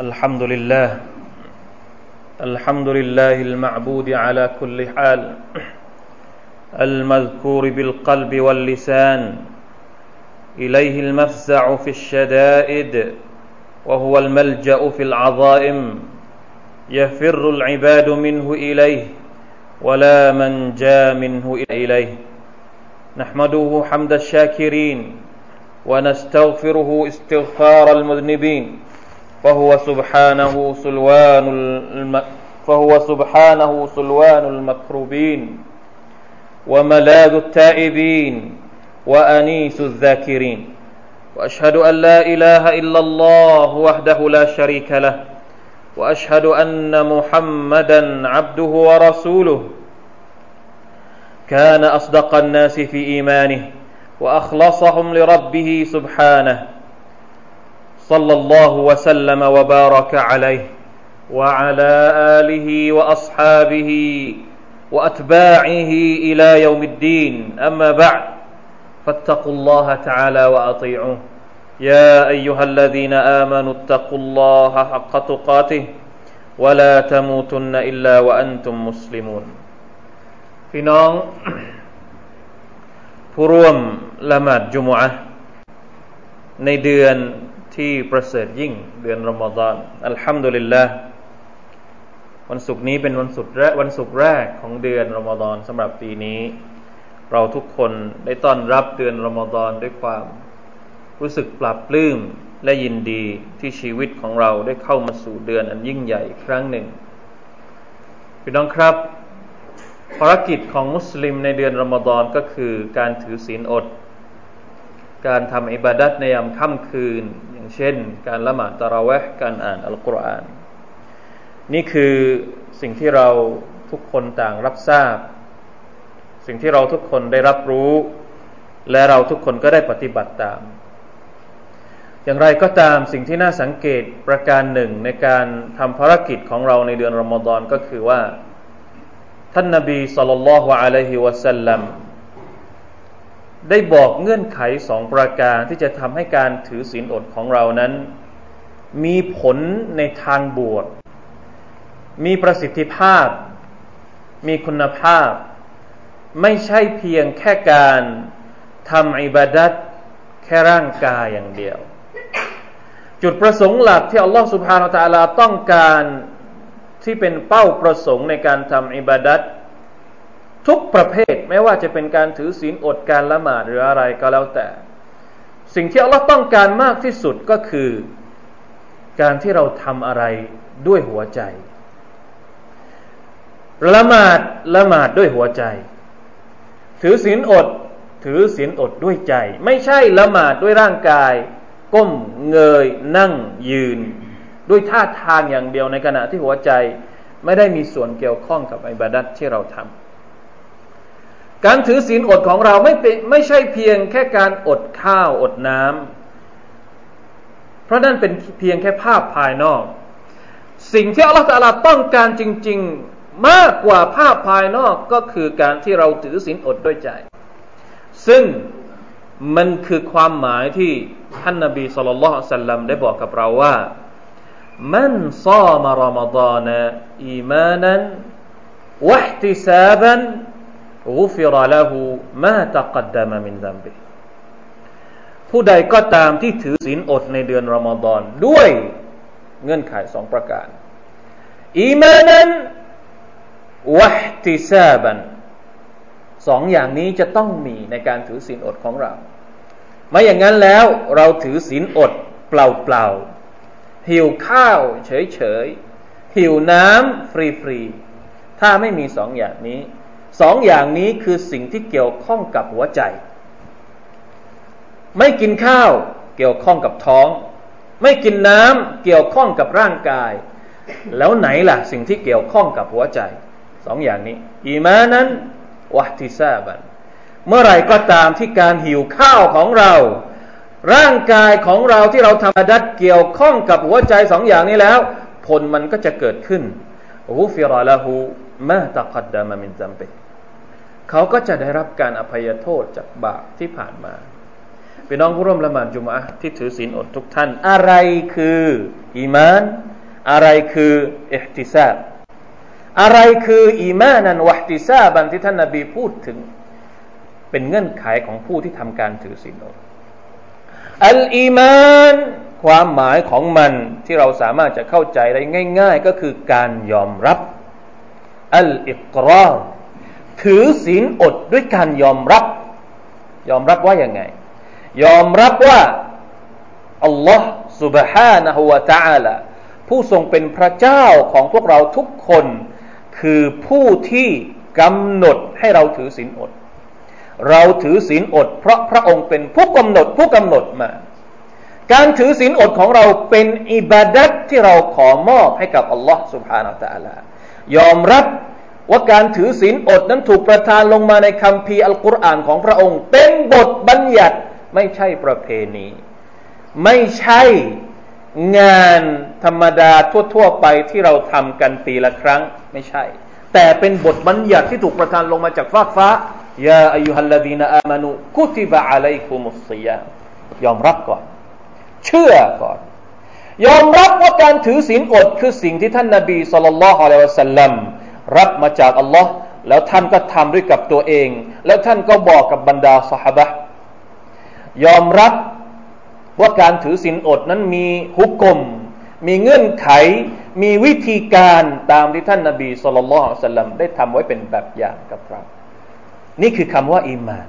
الحمد لله الحمد لله المعبود على كل حال المذكور بالقلب واللسان إليه المفزع في الشدائد وهو الملجأ في العظائم يفر العباد منه إليه ولا من جاء منه إليه. نحمده حمد الشاكرين ونستغفره استغفار المذنبين. فهو سبحانه سلوان الم... فهو سبحانه سلوان المكروبين وملاذ التائبين وأنيس الذاكرين. وأشهد أن لا إله إلا الله وحده لا شريك له وأشهد أن محمدا عبده ورسوله. كان أصدق الناس في إيمانه وأخلصهم لربه سبحانه. صلى الله وسلم وبارك عليه وعلى اله واصحابه واتباعه الى يوم الدين اما بعد فاتقوا الله تعالى واطيعوه يا ايها الذين امنوا اتقوا الله حق تقاته ولا تموتن الا وانتم مسلمون พี่น้องผู้ร่วมละหมาดจุมอะในเดือน ที่ประเสริฐยิ่งเดือนรอมฎอนอัลฮัมดุลิลละวันศุกร์นี้เป็นวันศุกร์แรกวันศุกร์แรกของเดือนรอมฎอนสำหรับปีนี้ เราทุกคนได้ต้อนรับเดือนรอมฎอนด้วยความรู้สึกปรับปลื้มและยินดีที่ชีวิตของเราได้เข้ามาสู่เดือนอันยิ่งใหญ่ครั้งหนึ่งพี่น้องครับ ภารกิจของมุสลิมในเดือนรอมฎอนก็คือการถือศีลอด การทำอิบาดัตในยามค่ำคืน เช่น การละหมาดตะราเวห์การอ่านอัลกุรอาน นี่คือสิ่งที่เราทุกคนต่างรับทราบ สิ่งที่เราทุกคนได้รับรู้ และเราทุกคนก็ได้ปฏิบัติตาม อย่างไรก็ตามสิ่งที่น่าสังเกตประการหนึ่งในการทำภารกิจของเราในเดือนรอมฎอนก็คือว่า ท่านนบีสุลต่านละฮ์อะลัยฮิวะสัลลัม ได้บอกเงื่อนไขสองประการที่จะทำให้การถือศีลอดของเรานั้น มีผลในทางบวกมีประสิทธิภาพ มีคุณภาพ ไม่ใช่เพียงแค่การทำอิบาดัตแค่ร่างกายอย่างเดียว จุดประสงค์หลักที่อัลลอฮฺสุบฮานาตะลาต้องการที่เป็นเป้าประสงค์ในการทำอิบาดัต ทุกประเภทไม่ว่าจะเป็นการถือศีลอดการละหมาดหรืออะไรก็แล้วแต่ สิ่งที่อัลลอฮ์ต้องการมากที่สุดก็คือ การที่เราทำอะไรด้วยหัวใจละหมาดละหมาดด้วยหัวใจ ถือศีลอดถือศีลอดด้วยใจ ไม่ใช่ละหมาดด้วยร่างกาย ก้มเงย นั่งยืน ด้วยท่าทางอย่างเดียวในขณะที่หัวใจ ไม่ได้มีส่วนเกี่ยวข้องกับอิบาดัตที่เราทำ การถือศีลอดของเราไม่เป็นไม่ใช่เพียงแค่การอดข้าวอดน้ำเพราะนั่นเป็นเพียงแค่ภาพภายนอก สิ่งที่อัลลอฮฺตาลาต้องการจริง ๆ มากกว่าภาพภายนอกก็คือการที่เราถือศีลอดด้วยใจ ซึ่งมันคือความหมายที่ท่านนบีสุลต่านสัลลัมได้บอกกับเราว่ามันซามารอมฎานอีมานันวะฮติซาบัน غفر له ما تقدم من ذنبه ผู้ใดก็ตามที่ถือศีลอดในเดือนรอมฎอนด้วยเงื่อนไขสองประการอีมานันวะติซาบันสองอย่างนี้จะต้องมีในการถือศีลอดของเรา ไม่อย่างนั้นแล้วเราถือศีลอดเปล่าๆหิวข้าวเฉยๆ หิวน้ำฟรีๆ ถ้าไม่มีสองอย่างนี้ สองอย่างนี้คือสิ่งที่เกี่ยวข้องกับหัวใจ ไม่กินข้าวเกี่ยวข้องกับท้อง ไม่กินน้ำเกี่ยวข้องกับร่างกาย แล้วไหนล่ะ สิ่งที่เกี่ยวข้องกับหัวใจสองอย่างนี้ อีมานั้นวะติซาบันเมื่อไรก็ตามที่การหิวข้าวของเรา ร่างกายของเราที่เราทำดัดเกี่ยวข้องกับหัวใจสองอย่างนี้แล้ว ผลมันก็จะเกิดขึ้นรูฟิรอละ เขาก็จะได้รับการอภัยโทษจากบาปที่ผ่านมาพี่น้องผู้ร่วมละหมาดจุมอะที่ถือศีลอดทุกท่าน อะไรคืออีมาน อะไรคืออิห์ติซาบอะไรคืออีมานันวะห์ติซาบันที่ท่านนาบีพูดถึง เป็นเงื่อนไขของผู้ที่ทำการถือศีลอดอัลอีมานความหมายของมันที่เราสามารถจะเข้าใจได้ง่าย ๆ ก็คือการยอมรับอัลอิกรอ ถือศีลอดด้วยการยอมรับ ยอมรับว่าอย่างไง ยอมรับว่าอัลลอฮ์ سبحانه และ تعالى ผู้ทรงเป็นพระเจ้าของพวกเราทุกคน คือผู้ที่กำหนดให้เราถือศีลอด เราถือศีลอด เพราะพระองค์เป็นผู้กำหนดผู้กำหนดมา การถือศีลอดของเราเป็นอิบาดัตที่เราขอมอบให้กับอัลลอฮ์ سبحانه และ تعالى ยอมรับ ว่าการถือศีลอดนั้นถูกประทานลงมาในคัมภีร์อัลกุรอานของพระองค์ เป็นบทบัญญัติไม่ใช่ประเพณี ไม่ใช่งานธรรมดาทั่วๆไปที่เราทำกันปีละครั้งไม่ใช่ แต่เป็นบทบัญญัติที่ถูกประทานลงมาจากฟ้าฟ้ายาอายุฮัลลดีนอามานุกุติบะอะลัยคุมุสซิยายอมรับก่อน เชื่อก่อน ยอมรับว่าการถือศีลอดคือสิ่งที่ท่านนาบีสุลต่านละฮ์อะลัยวะสัลลัม รับมาจากอัลลอฮ์แล้วท่านก็ทำด้วยกับตัวเอง แล้วท่านก็บอกกับบรรดาสหบะยอมรับว่าการถือศีลอดนั้นมีฮุกกลมมีเงื่อนไข มีวิธีการตามที่ท่านนาบีสุลต่านสัลลัมได้ทำไว้เป็นแบบอย่างกับเรา นี่คือคำว่าอีมาน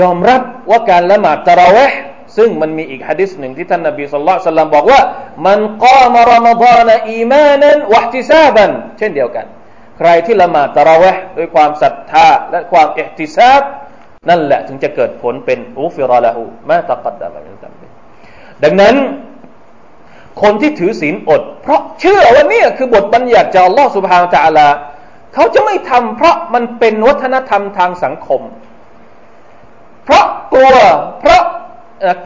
ยอมรับว่าการละหมาดตะเราะห์ ซึ่งมันมีอีกฮะดิษหนึ่งที่ท่านนบีสุลต่านสัลลัมบอกว่า มันกามรอมฎานอีมานันวะติซาบันเช่นเดียวกัน ใครที่ละหมาดตะเราะห์ด้วยความศรัทธาและความอิติซาบนั่นแหละถึงจะเกิดผลเป็นอูฟิรอละหูมาตะกัดดามินซัมบิดังนั้น คนที่ถือศีลอด เพราะเชื่อว่านี่คือบทบัญญัติจากอัลลอฮฺสุบฮานตะอัลาเขาจะไม่ทำเพราะมันเป็นวัฒนธรรมทางสังคม เพราะกลัวเพราะ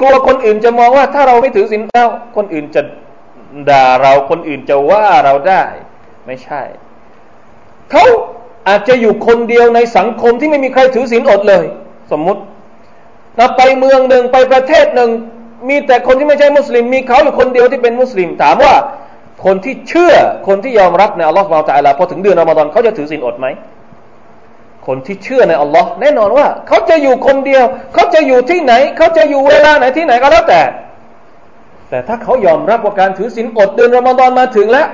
กลัวคนอื่นจะมองว่าถ้าเราไม่ถือศีลแล้วคนอื่นจะด่าเราคนอื่นจะว่าเราได้ไม่ใช่เขาอาจจะอยู่คนเดียวในสังคมที่ไม่มีใครถือศีลอดเลย สมมุตินะไปเมืองหนึ่งไปประเทศหนึ่งมีแต่คนที่ไม่ใช่มุสลิม มีเขาอยู่คนเดียวที่เป็นมุสลิม ถามว่า คนที่เชื่อคนที่ยอมรับในอัลลอฮฺสุบตะลาพอถึงเดือนอมฎอนเขาจะถือศีลอดไหม คนที่เชื่อในอัลลอฮ์แน่นอนว่า เขาจะอยู่คนเดียว เขาจะอยู่ที่ไหน เขาจะอยู่เวลาไหนที่ไหนก็แล้วแต่ แต่ถ้าเขายอมรับว่าการถือศีลอดเดือนอมฎอนมาถึงแล้ว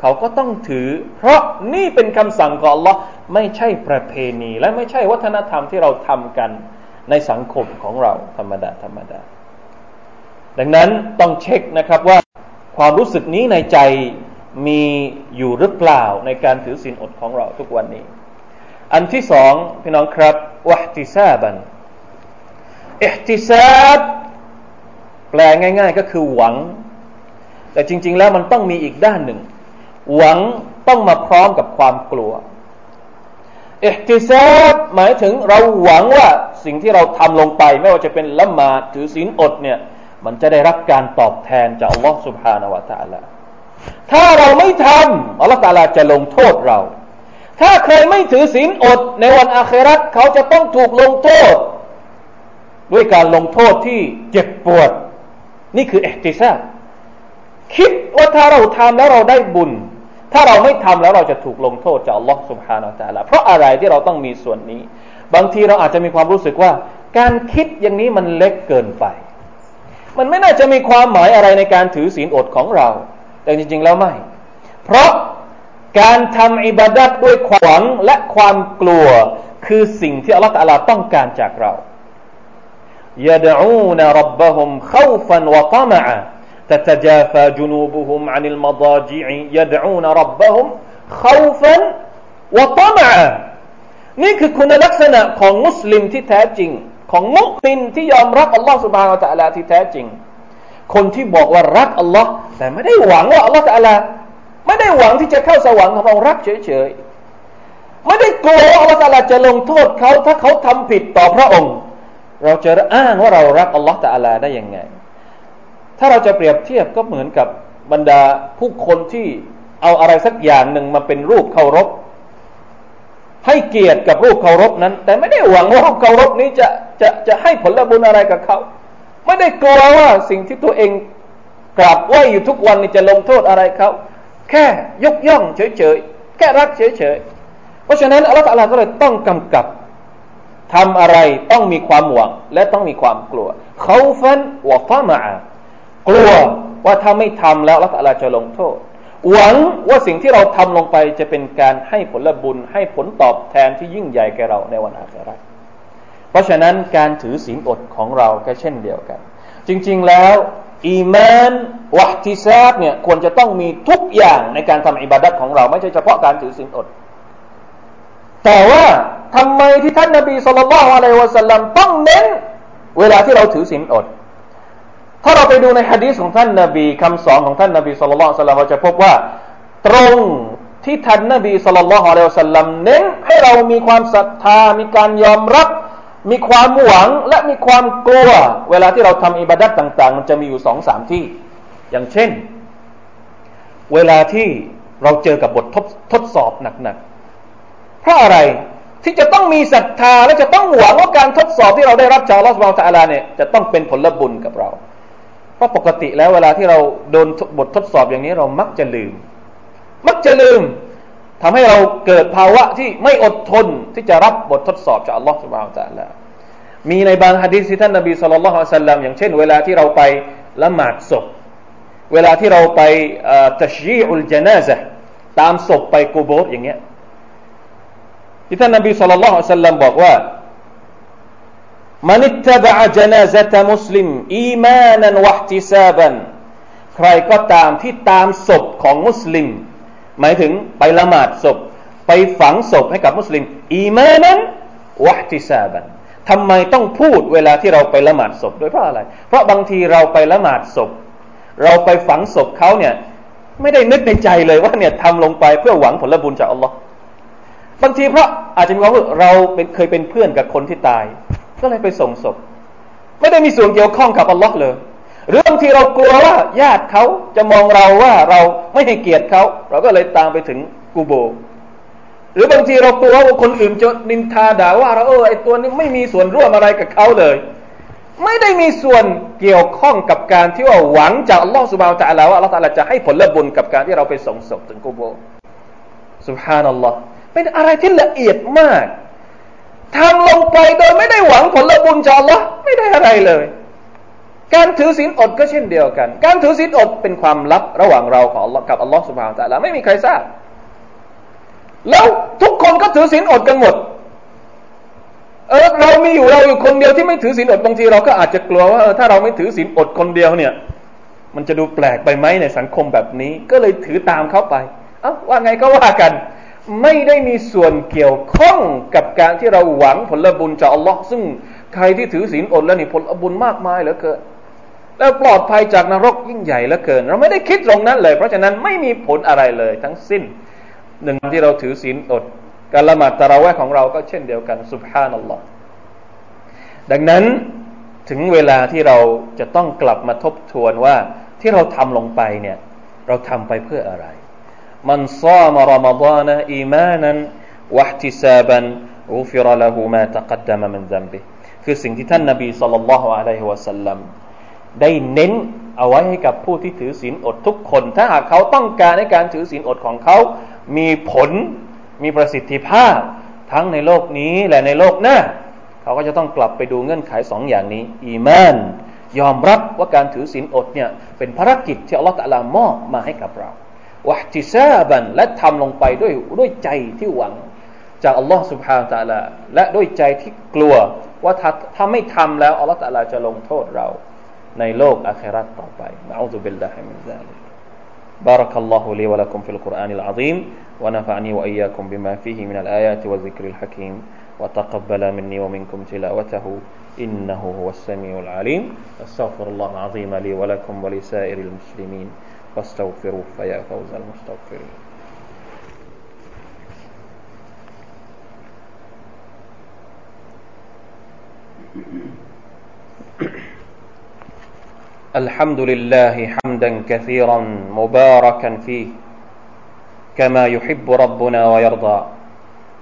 เขาก็ต้องถือ เพราะนี่เป็นคำสั่งของอัลลอฮ์ไม่ใช่ประเพณี และไม่ใช่วัฒนธรรมที่เราทำกันในสังคมของเราธรรมดาธรรมดา ดังนั้นต้องเช็คนะครับว่าความรู้สึกนี้ในใจมีอยู่หรือเปล่าในการถือศีลอดของเราทุกวันนี้ อันที่สองพี่น้องครับวัติซาบันอิหติซาบแปลง่าย ๆ ก็คือหวัง แต่จริง ๆ แล้วมันต้องมีอีกด้านหนึ่ง หวังต้องมาพร้อมกับความกลัวอิหติซาบหมายถึงเราหวังว่าสิ่งที่เราทำลงไป ไม่ว่าจะเป็นละหมาดถือศีลอดเนี่ยมันจะได้รับการตอบแทนจากอัลลอฮฺสุบฮานาวะตะละถ้าเราไม่ทำอัลลอฮฺตะลาจะลงโทษเรา ถ้าใครไม่ถือศีลอดในวันอาครัตเขาจะต้องถูกลงโทษ ด้วยการลงโทษที่เจ็บปวด นี่คือเอติซาคิดว่าถ้าเราทำแล้วเราได้บุญ ถ้าเราไม่ทำแล้วเราจะถูกลงโทษจากอัลลอฮ์สุบฮานาอัลลอเพราะอะไรที่เราต้องมีส่วนนี้ บางทีเราอาจจะมีความรู้สึกว่า การคิดอย่างนี้มันเล็กเกินไป มันไม่น่าจะมีความหมายอะไรในการถือศีลอดของเรา แต่จริง ๆ แล้วไม่ เพราะ การทำอิบาดัตด้วยความหวังและความกลัว คือสิ่งที่อัลลอฮฺตะลาต้องการจากเรา يدعون ربهم خوفا وطمعا تتجافى جنوبهم عن المضاجع يدعون ربهم خوفا وطمعا นี่คือคุณลักษณะของมุสลิมที่แท้จริง ของมุสลิมที่ยอมรับอัลลอฮฺสุบฮานตะลาที่แท้จริง คนที่บอกว่ารักอัลลอฮ์แต่ไม่ได้หวังว่าอัลลอฮฺตะลา ไม่ได้หวังที่จะเข้าสวรรค์ของเรารักเฉยๆไม่ได้กลัวว่าอัลลอฮฺตะลาจะลงโทษเขาถ้าเขาทำผิดต่อพระองค์ เราจะอ้างว่าเรารักอัลลอฮฺตะลาได้ยังไง ถ้าเราจะเปรียบเทียบก็เหมือนกับบรรดาผู้คนที่เอาอะไรสักอย่างหนึ่งมาเป็นรูปเคารพ ให้เกียรติกับรูปเคารพนั้น แต่ไม่ได้หวังว่ารูปเคารพนี้จะจะจะให้ผลบุญอะไรกับเขา ไม่ได้กลัวว่าสิ่งที่ตัวเองกราบไหว้อยู่ทุกวันนี่จะลงโทษอะไรเขา แค่ยกย่องเฉยๆ แค่รักเฉยๆ เพราะฉะนั้นอัลลอฮฺก็เลยต้องกำกับทำอะไรต้องมีความหวังและต้องมีความกลัวเขาฟันวะฟามากลัวว่าถ้าไม่ทำแล้วอัลลอฮฺจะลงโทษ หวังว่าสิ่งที่เราทำลงไปจะเป็นการให้ผลบุญ ให้ผลตอบแทนที่ยิ่งใหญ่แก่เราในวันอาคราเพราะฉะนั้นการถือศีลอดของเราก็เช่นเดียวกัน จริง ๆแล้ว อีมานวะติซาบเนี่ยควรจะต้องมีทุกอย่างในการทำอิบาดัตของเรา ไม่ใช่เฉพาะการถือศีลอด แต่ว่าทำไมที่ท่านนาบีสุลต่านอะลัยวะสัลลัมต้องเน้น เวลาที่เราถือศีลอด ถ้าเราไปดูในฮะดีษของท่านนาบีคำสอนของท่านนาบีสุลต่านละสัลลัมเราจะพบว่าตรงที่ท่านนาบีสุลต่านอะลัยวะสัลลัมเน้นให้เรามีความศรัทธามีการยอมรับ มีความหวังและมีความกลัว เวลาที่เราทำอิบาดัตต่าง ๆ มันจะมีอยู่สองสามที่ อย่างเช่น เวลาที่เราเจอกับบททดทดสอบหนักๆ เพราะอะไรที่จะต้องมีศรัทธาและจะต้องหวังว่าการทดสอบที่เราได้รับจากลอสบานตะลาเนี่ยจะต้องเป็นผลบุญกับเรา เพราะปกติแล้วเวลาที่เราโดนบททดสอบอย่างนี้เรามักจะลืม มักจะลืม ทำให้เราเกิดภาวะที่ไม่อดทนที่จะรับบททดสอบจากอัลลอฮฺสุบฮานตะลามีในบางฮะดีษที่ท่านนบีสุลต่านละฮ์สัลลัมอย่างเช่น เวลาที่เราไปละหมาดศพ เวลาที่เราไปตัชยีอุลจนาซะตามศพไปกูโบสอย่างเงี้ยที่ท่านนบีสุลต่านละฮ์สัลลัมบอกว่า มันอิตตบะจนาซะตมุสลิมอีมานันวะติซาบันใครก็ตามที่ตามศพของมุสลิม หมายถึงไปละหมาดศพ ไปฝังศพให้กับมุสลิม อีมานั้นวะติซาบันทำไมต้องพูดเวลาที่เราไปละหมาดศพโดยเพราะอะไร เพราะบางทีเราไปละหมาดศพ เราไปฝังศพเขาเนี่ย ไม่ได้นึกในใจเลยว่าเนี่ยทำลงไปเพื่อหวังผลบุญจากอัลลอฮ์บางทีเพราะอาจจะมีความว่าเราเคยเป็นเพื่อนกับคนที่ตาย ก็เลยไปส่งศพ ไม่ได้มีส่วนเกี่ยวข้องกับอัลลอฮ์เลย หรือบางทีเรากลัวว่าญาติเขาจะมองเราว่าเราไม่ให้เกียรติเขาเราก็เลยตามไปถึงกูโบ หรือบางทีเรากลัวว่าคนอื่นจะนินทาด่าว่าเราเออไอตัวนี้ไม่มีส่วนร่วมอะไรกับเขาเลย ไม่ได้มีส่วนเกี่ยวข้องกับการที่ว่าหวังจากอัลลอฮฺสุบานตะลาว่าอัลลอฮฺจะให้ผลบุญกับการที่เราไปส่งศพถึงกูโบสุบฮานัลลอฮ์เป็นอะไรที่ละเอียดมากทำลงไปโดยไม่ได้หวังผลบุญจากอัลลอฮ์ไม่ได้อะไรเลย การถือศีลอดก็เช่นเดียวกัน การถือศีลอดเป็นความลับระหว่างเราของกับอัลลอฮ์สุบฮานตะลาไม่มีใครทราบ แล้วทุกคนก็ถือศีลอดกันหมด เออเรามีอยู่เราอยู่คนเดียวที่ไม่ถือศีลอดบางทีเราก็อาจจะกลัวว่าเออถ้าเราไม่ถือศีลอดคนเดียวเนี่ย มันจะดูแปลกไปไหมในสังคมแบบนี้ ก็เลยถือตามเขาไป เอ้าว่าไงก็ว่ากัน ไม่ได้มีส่วนเกี่ยวข้องกับการที่เราหวังผลบุญจากอัลลอฮ์ซึ่งใครที่ถือศีลอดแล้วนี่ผลบุญมากมายเหลือเกิน แล้วปลอดภัยจากนรกยิ่งใหญ่เหลือเกิน เราไม่ได้คิดตรงนั้นเลย เพราะฉะนั้นไม่มีผลอะไรเลยทั้งสิ้นหนึ่งที่เราถือศีลอดการละหมาดตะราะแวของเราก็เช่นเดียวกันสุบฮานัลลอฮ์ดังนั้นถึงเวลาที่เราจะต้องกลับมาทบทวนว่าที่เราทำลงไปเนี่ยเราทำไปเพื่ออะไร มันซามรอมฎานอีมานันวะติซาบันอุฟิรละหูมาตะกัดดามะมันซัมบิคือสิ่งที่ท่านนบีสุลต่านละฮ์อะลัยฮิวะสัลลัม ได้เน้นเอาไว้ให้กับผู้ที่ถือศีลอดทุกคน ถ้าหากเขาต้องการในการถือศีลอดของเขา มีผลมีประสิทธิภาพ ทั้งในโลกนี้และในโลกหน้าเขาก็จะต้องกลับไปดูเงื่อนไขสองอย่างนี้ อีมาน ยอมรับว่าการถือศีลอดเนี่ยเป็นภารกิจที่อัลลอฮฺตะลามอบมาให้กับเราวะติซาบันและทำลงไปด้วยด้วยใจที่หวัง จากอัลลอฮฺสุบฮานตะลาและด้วยใจที่กลัวว่าถ้าถ้าไม่ทำแล้วอัลลอฮฺตะลาจะลงโทษเรา ในโลกอาคราตต่อไปนะอูซุบิลลาฮิมินซาลิก بارك الله لي ولكم في القرآن العظيم ونفعني وإياكم بما فيه من الآيات والذكر الحكيم وتقبل مني ومنكم تلاوته إنه هو السميع العليم أستغفر الله العظيم لي ولكم ولسائر المسلمين واستغفروه فيا فوز المستغفرين الحمد لله حمدا كثيرا مباركا فيه كما يحب ربنا ويرضى.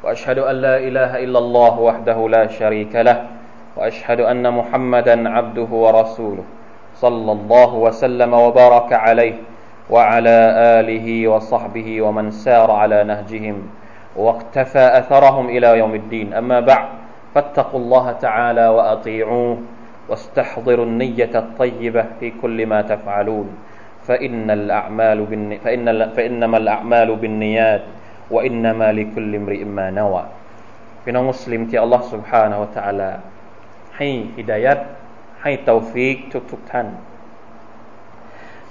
وأشهد أن لا إله إلا الله وحده لا شريك له وأشهد أن محمدا عبده ورسوله صلى الله وسلم وبارك عليه وعلى آله وصحبه ومن سار على نهجهم واقتفى أثرهم إلى يوم الدين. أما بعد فاتقوا الله تعالى وأطيعوه. واستحضروا النية الطيبة في كل ما تفعلون فإن الأعمال بالن... فإن... فإنما الأعمال بالنيات وإنما لكل امرئ ما نوى พี่น้องมุสลิมที่อัลลอฮ์ سبحانه และ تعالى ให้ฮิดายัดให้เตาฟีกทุกทุกท่าน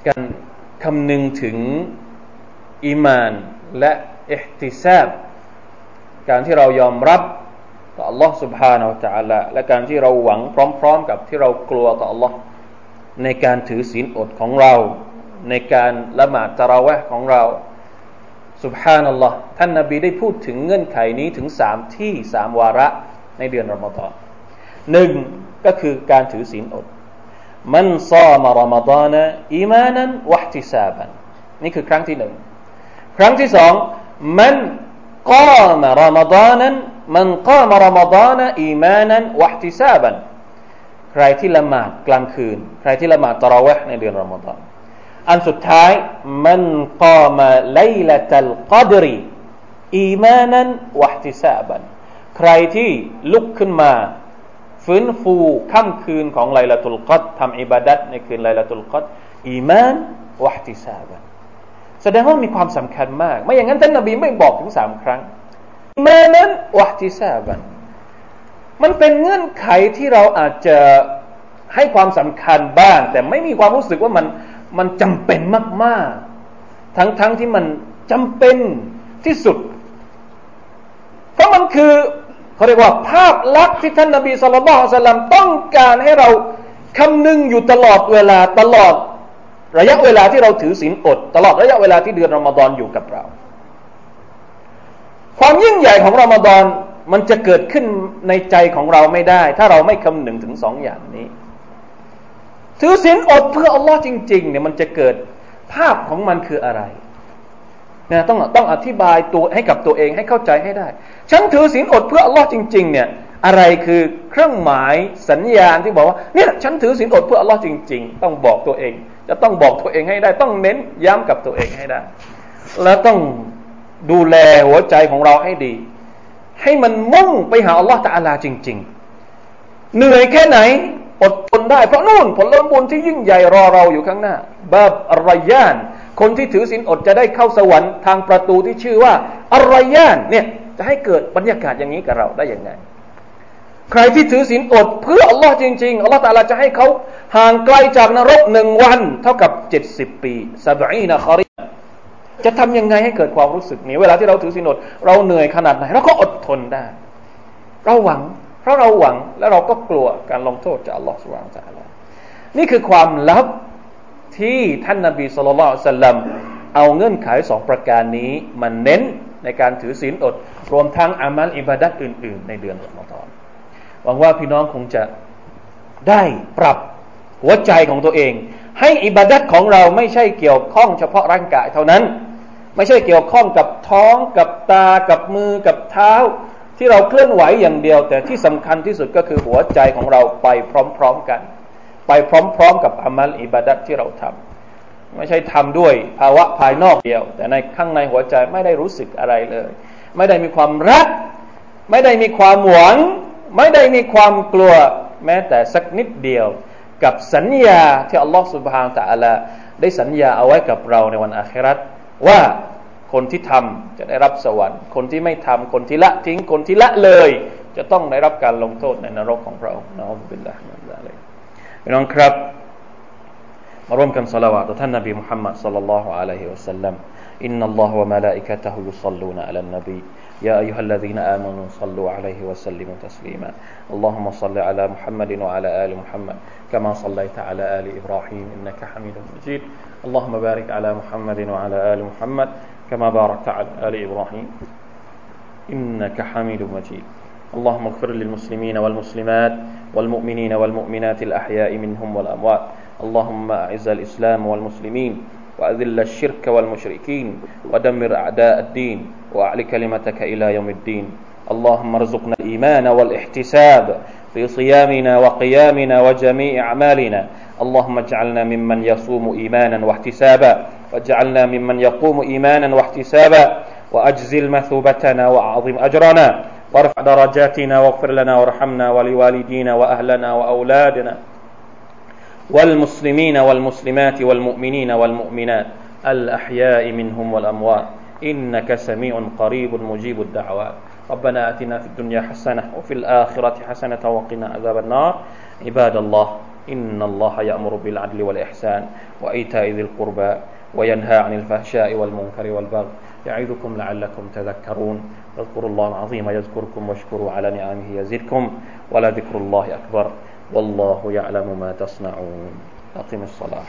การคำนึงถึงอีมานและอิหติซาบการที่เรายอมรับ ต่อ Allah سبحانه และ تعالى และการที่เราหวังพร้อมๆกับที่เรากลัวต่อ Allah ในการถือศีลอดของเรา ในการละหมาดตะราวะของเราสุบฮานัลลอฮ์ท่านนาบีได้พูดถึงเงื่อนไขนี้ถึงสามที่สามวาระในเดือนรอมฎอนหนึ่งก็คือการถือศีลอด มันซามารอมฎานอีมานันวะติซาบันนี่คือครั้งที่หนึ่งครั้งที่สองมันกามารอมฎานัน มันกามารอมฎานอีมานันวะติซาบันใครที่ละหมาดกลางคืน ใครที่ละหมาดตะราวะในเดือนรอมฎอนอันสุดท้ายมันกามาไลลตัลกอดรีอีมานันวะติซาบันใครที่ลุกขึ้นมาฟื้นฟูค่ำคืนของไลลาตุลกัดทำอิบาดัตในคืนไลลาตุลกัดอีมานวะติซาบันแสดงว่ามีความสำคัญมาก ไม่อย่างนั้นท่านนบีไม่บอกถึงสามครั้ง มานั้นวะติซาบันมันเป็นเงื่อนไขที่เราอาจจะให้ความสำคัญบ้าง แต่ไม่มีความรู้สึกว่ามันมันจำเป็นมาก ๆ ทั้งๆทที่มันจำเป็นที่สุด เพราะมันคือเขาเรียกว่าภาพลักษณ์ที่ท่านนบีสุลต่านสลัมต้องการให้เราคำนึงอยู่ตลอดเวลาตลอดระยะเวลาที่เราถือศีลอด ตลอดระยะเวลาที่เดือนรอมฎอนอยู่กับเรา ความยิ่งใหญ่ของรอมฎอนมันจะเกิดขึ้นในใจของเราไม่ได้ ถ้าเราไม่คำนึงถึงสองอย่างนี้ ถือศีลอดเพื่ออัลลอฮ์จริง ๆ เนี่ยมันจะเกิดภาพของมันคืออะไรนะต้องต้องอธิบายตัวให้กับตัวเองให้เข้าใจให้ได้ ฉันถือศีลอดเพื่ออัลลอฮ์จริง ๆ เนี่ย อะไรคือเครื่องหมายสัญญาณที่บอกว่าเนี่ยฉันถือศีลอดเพื่ออัลลอฮ์จริง ๆ ต้องบอกตัวเอง จะต้องบอกตัวเองให้ได้ ต้องเน้นย้ำกับตัวเองให้ได้ แล้วต้อง ดูแลหัวใจของเราให้ดี ให้มันมุ่งไปหาอัลลอฮ์ตาอัลาจริง ๆ เหนื่อยแค่ไหน อดทนได้ เพราะนู่นผลบุญที่ยิ่งใหญ่รอเราอยู่ข้างหน้าบาบอรยาน คนที่ถือศีลอดจะได้เข้าสวรรค์ทางประตูที่ชื่อว่าอรยานเนี่ยจะให้เกิดบรรยากาศอย่างนี้กับเราได้อย่างไง ใครที่ถือศีลอดเพื่ออัลลอฮ์จริงๆอัลลอฮ์ตาลาจะให้เขาห่างไกลจากนรกหนึ่งวัน เท่ากับเจ็ดสิบปีซาบีนะคอริ จะทำยังไงให้เกิดความรู้สึกนี้ เวลาที่เราถือศีลอดเราเหนื่อยขนาดไหนเราก็อดทนได้ เราหวัง เพราะเราหวังและเราก็กลัวการลงโทษจากอัลลอฮฺสุบานตะลานี่คือความลับที่ท่านนาบีสุลต่านสัลลัมเอาเงื่อนไขสองประการนี้มันเน้นในการถือศีลอด รวมทั้งอามัลอิบาดัตอื่น ๆ ในเดือนรอมฎอนหวังว่าพี่น้องคงจะได้ปรับหัวใจของตัวเอง ให้อิบาดัตของเราไม่ใช่เกี่ยวข้องเฉพาะร่างกายเท่านั้น ไม่ใช่เกี่ยวข้องกับท้องกับตากับมือกับเท้า ที่เราเคลื่อนไหวอย่างเดียว แต่ที่สำคัญที่สุดก็คือหัวใจของเราไปพร้อมๆกัน ไปพร้อม ๆ กับอามัลอิบาดัตที่เราทำไม่ใช่ทำด้วยภาวะภายนอกเดียว แต่ในข้างในหัวใจไม่ได้รู้สึกอะไรเลย ไม่ได้มีความรัก ไม่ได้มีความหวัง ไม่ได้มีความกลัวแม้แต่สักนิดเดียว กับสัญญาที่อัลลอฮฺسبحانه وتعالىได้สัญญาเอาไว้กับเราในวันอาคิเราะฮ์ ว่าคนที่ทำจะได้รับสวรรค์ คนที่ไม่ทำคนที่ละทิ้งคนที่ละเลย จะต้องได้รับการลงโทษในนรกของเราنعوذ بالله من ذلكพี่น้องครับ มาร่วมกันศอละวาตต่อท่านนบีมุฮัมมัดصلى الله عليه وسلمอินนัลลอฮฺวะมะลาอิกะตะฮุยุศ็อลลูนอะลันนบี يا أيها الذين آمنوا صلوا عليه وسلموا تسليما. اللهم صل على محمد وعلى آل محمد كما صليت على آل إبراهيم إنك حميد مجيد. اللهم بارك على محمد وعلى آل محمد كما باركت على آل إبراهيم إنك حميد مجيد. اللهم اغفر للمسلمين والمسلمات والمؤمنين والمؤمنات الأحياء منهم والأموات. اللهم أعز الإسلام والمسلمين. وأذل الشرك والمشركين ودمر أعداء الدين وأعل كلمتك إلى يوم الدين. اللهم ارزقنا الإيمان والاحتساب في صيامنا وقيامنا وجميع أعمالنا. اللهم اجعلنا ممن يصوم إيمانا واحتسابا. واجعلنا ممن يقوم إيمانا واحتسابا. وأجزل مثوبتنا وأعظم أجرنا. وارفع درجاتنا واغفر لنا وارحمنا ولوالدينا وأهلنا وأولادنا. والمسلمين والمسلمات والمؤمنين والمؤمنات الأحياء منهم والأموات. إنك سميع قريب مجيب الدعوات. ربنا آتنا في الدنيا حسنة وفي الآخرة حسنة وقنا عذاب النار. عباد الله إن الله يأمر بالعدل والإحسان وإيتاء ذي القربى وينهى عن الفحشاء والمنكر والبغي. يعظكم لعلكم تذكرون. اذكروا الله العظيم يذكركم واشكروا على نعمه يزدكم. ولذكر الله أكبر. والله يعلم ما تصنعون. أقم الصلاة.